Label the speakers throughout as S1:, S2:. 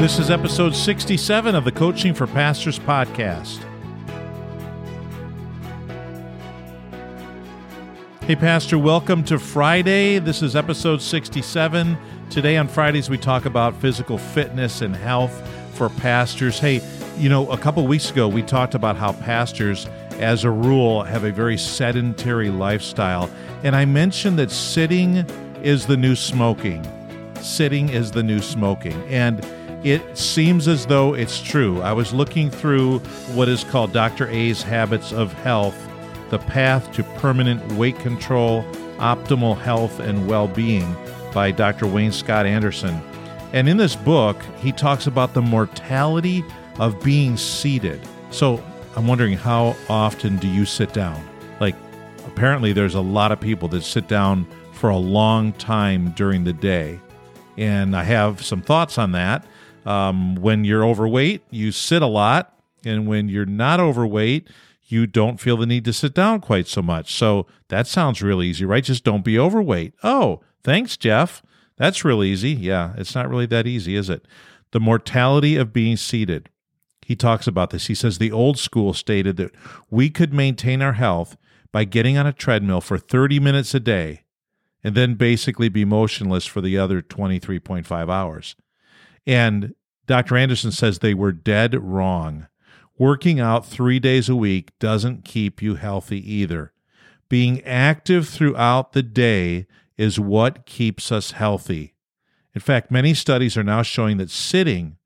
S1: This is episode 67 of the Coaching for Pastors podcast. Hey, Pastor, welcome to Friday. This is episode 67. Today on Fridays, we talk about physical fitness and health for pastors. Hey, you know, a couple weeks ago, we talked about how pastors, as a rule, have a very sedentary lifestyle. And I mentioned that sitting is the new smoking. Sitting is the new smoking. And it seems as though it's true. I was looking through what is called Dr. A's Habits of Health The Path to Permanent Weight Control, Optimal Health, and Well Being by Dr. Wayne Scott Andersen. And in this book, he talks about the mortality of being seated. So I'm wondering how often do you sit down? Like, apparently, there's a lot of people that sit down for a long time during the day. And I have some thoughts on that. Um, when you're overweight, you sit a lot. And when you're not overweight, you don't feel the need to sit down quite so much. So that sounds really easy, right? Just don't be overweight. Oh, thanks, Jeff. That's real easy. Yeah, it's not really that easy, is it? The mortality of being seated. He talks about this. He says the old school stated that we could maintain our health by getting on a treadmill for 30 minutes a day and then basically be motionless for the other 23.5 hours. And Dr. Andersen says they were dead wrong. Working out three days a week doesn't keep you healthy either. Being active throughout the day is what keeps us healthy. In fact, many studies are now showing that sitting,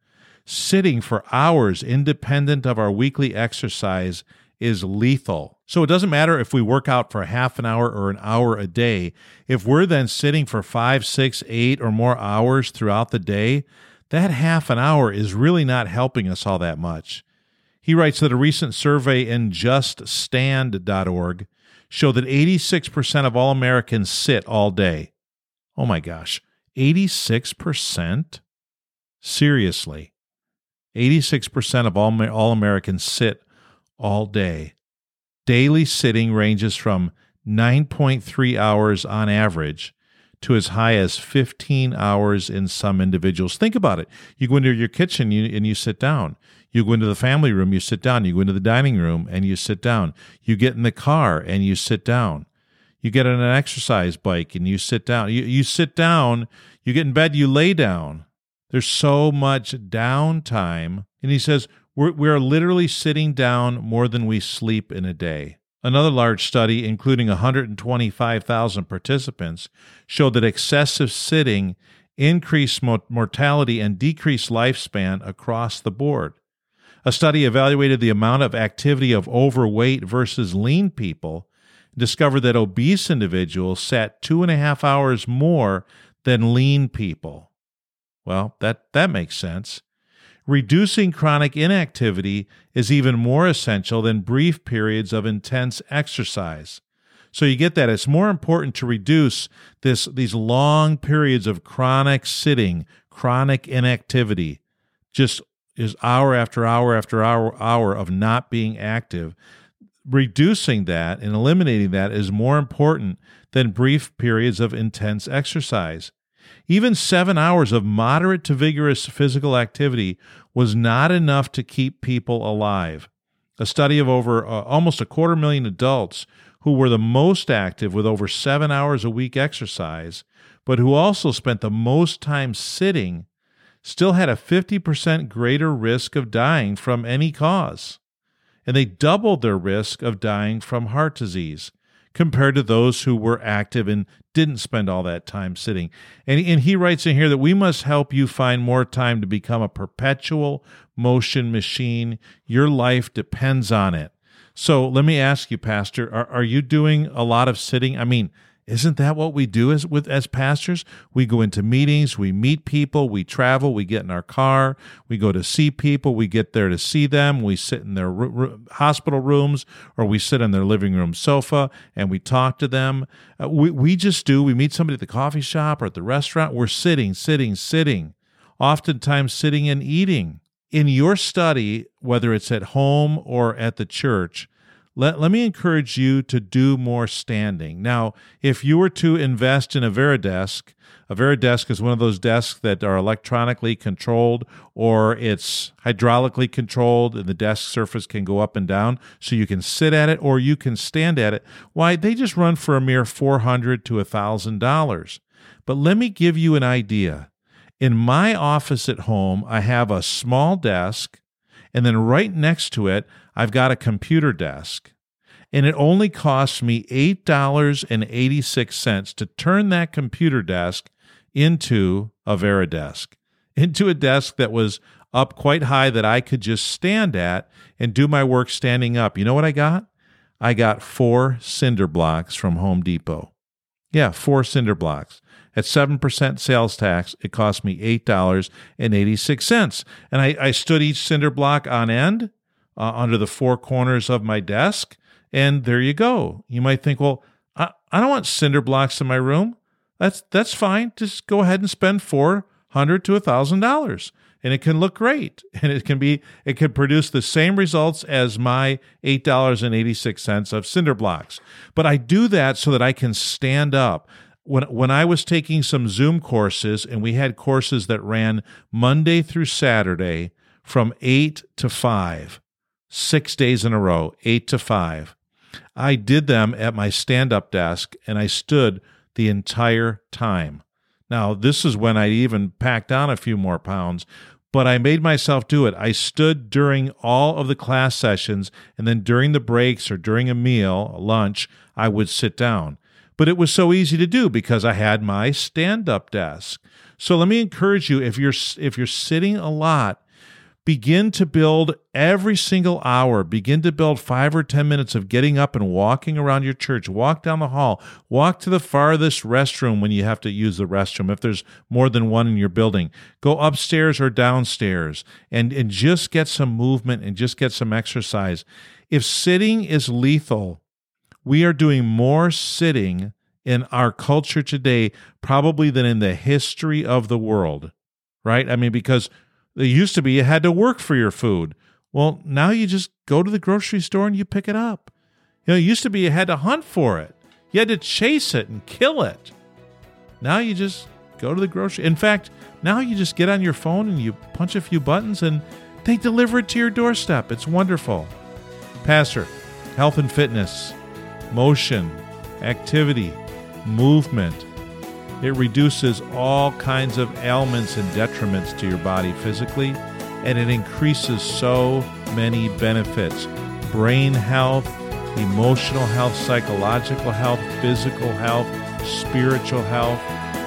S1: sitting for hours independent of our weekly exercise is lethal. So it doesn't matter if we work out for half an hour or an hour a day. If we're then sitting for five, six, eight, or more hours throughout the day, that half an hour is really not helping us all that much. He writes that a recent survey in juststand.org showed that 86% of all Americans sit all day. Oh my gosh, 86%? Seriously. 86% of all, all Americans sit all day. Daily sitting ranges from 9.3 hours on average to as high as 15 hours in some individuals. Think about it. You go into your kitchen and you sit down. You go into the family room, you sit down. You go into the dining room and you sit down. You get in the car and you sit down. You get on an exercise bike and you sit down. You, you sit down, you get in bed, you lay down. There's so much downtime. And he says, we're, we're literally sitting down more than we sleep in a day. Another large study, including 125,000 participants, showed that excessive sitting increased mortality and decreased lifespan across the board. A study evaluated the amount of activity of overweight versus lean people and discovered that obese individuals sat two and a half hours more than lean people. Well, that, that makes sense. Reducing chronic inactivity is even more essential than brief periods of intense exercise. So you get that it's more important to reduce this these long periods of chronic sitting, chronic inactivity, just is hour after hour after hour hour of not being active. Reducing that and eliminating that is more important than brief periods of intense exercise. Even seven hours of moderate to vigorous physical activity was not enough to keep people alive. A study of over uh, almost a quarter million adults who were the most active with over seven hours a week exercise, but who also spent the most time sitting, still had a 50% greater risk of dying from any cause. And they doubled their risk of dying from heart disease compared to those who were active and didn't spend all that time sitting. And, and he writes in here that we must help you find more time to become a perpetual motion machine. Your life depends on it. So let me ask you, Pastor, are, are you doing a lot of sitting? I mean, isn't that what we do as with as pastors? We go into meetings, we meet people, we travel, we get in our car, we go to see people, we get there to see them, we sit in their r- r- hospital rooms or we sit on their living room sofa and we talk to them. Uh, we we just do. We meet somebody at the coffee shop or at the restaurant, we're sitting, sitting, sitting. Oftentimes sitting and eating. In your study, whether it's at home or at the church, let, let me encourage you to do more standing. Now, if you were to invest in a Varidesk, a Varidesk is one of those desks that are electronically controlled or it's hydraulically controlled and the desk surface can go up and down so you can sit at it or you can stand at it. Why, they just run for a mere 400 to $1,000. But let me give you an idea. In my office at home, I have a small desk and then right next to it, I've got a computer desk. And it only costs me $8.86 to turn that computer desk into a Varidesk, into a desk that was up quite high that I could just stand at and do my work standing up. You know what I got? I got four cinder blocks from Home Depot. Yeah, four cinder blocks. At 7% sales tax, it cost me $8.86. And I, I stood each cinder block on end uh, under the four corners of my desk. And there you go. You might think, well, I, I don't want cinder blocks in my room. That's, that's fine. Just go ahead and spend 400 to $1,000 and it can look great and it can be it can produce the same results as my $8.86 of cinder blocks but i do that so that i can stand up when when I was taking some Zoom courses and we had courses that ran Monday through Saturday from 8 to 5, 6 days in a row, 8 to 5. I did them at my stand-up desk and I stood the entire time. Now, this is when I even packed on a few more pounds, but I made myself do it. I stood during all of the class sessions, and then during the breaks or during a meal, a lunch, I would sit down. But it was so easy to do because I had my stand-up desk. So let me encourage you if you're if you're sitting a lot, begin to build every single hour. Begin to build 5 or 10 minutes of getting up and walking around your church. Walk down the hall. Walk to the farthest restroom when you have to use the restroom if there's more than one in your building. Go upstairs or downstairs and and just get some movement and just get some exercise. If sitting is lethal we are doing more sitting in our culture today, probably than in the history of the world, right? I mean, because it used to be you had to work for your food. Well, now you just go to the grocery store and you pick it up. You know, it used to be you had to hunt for it, you had to chase it and kill it. Now you just go to the grocery. In fact, now you just get on your phone and you punch a few buttons and they deliver it to your doorstep. It's wonderful. Pastor, health and fitness motion, activity, movement. It reduces all kinds of ailments and detriments to your body physically, and it increases so many benefits brain health, emotional health, psychological health, physical health, spiritual health.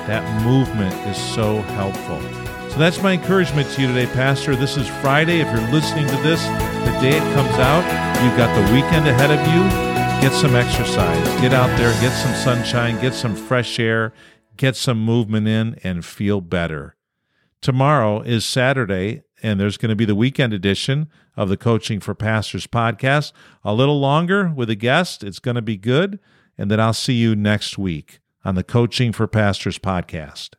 S1: That movement is so helpful. So that's my encouragement to you today, Pastor. This is Friday. If you're listening to this the day it comes out, you've got the weekend ahead of you. Get some exercise. Get out there, get some sunshine, get some fresh air, get some movement in, and feel better. Tomorrow is Saturday, and there's going to be the weekend edition of the Coaching for Pastors podcast. A little longer with a guest. It's going to be good. And then I'll see you next week on the Coaching for Pastors podcast.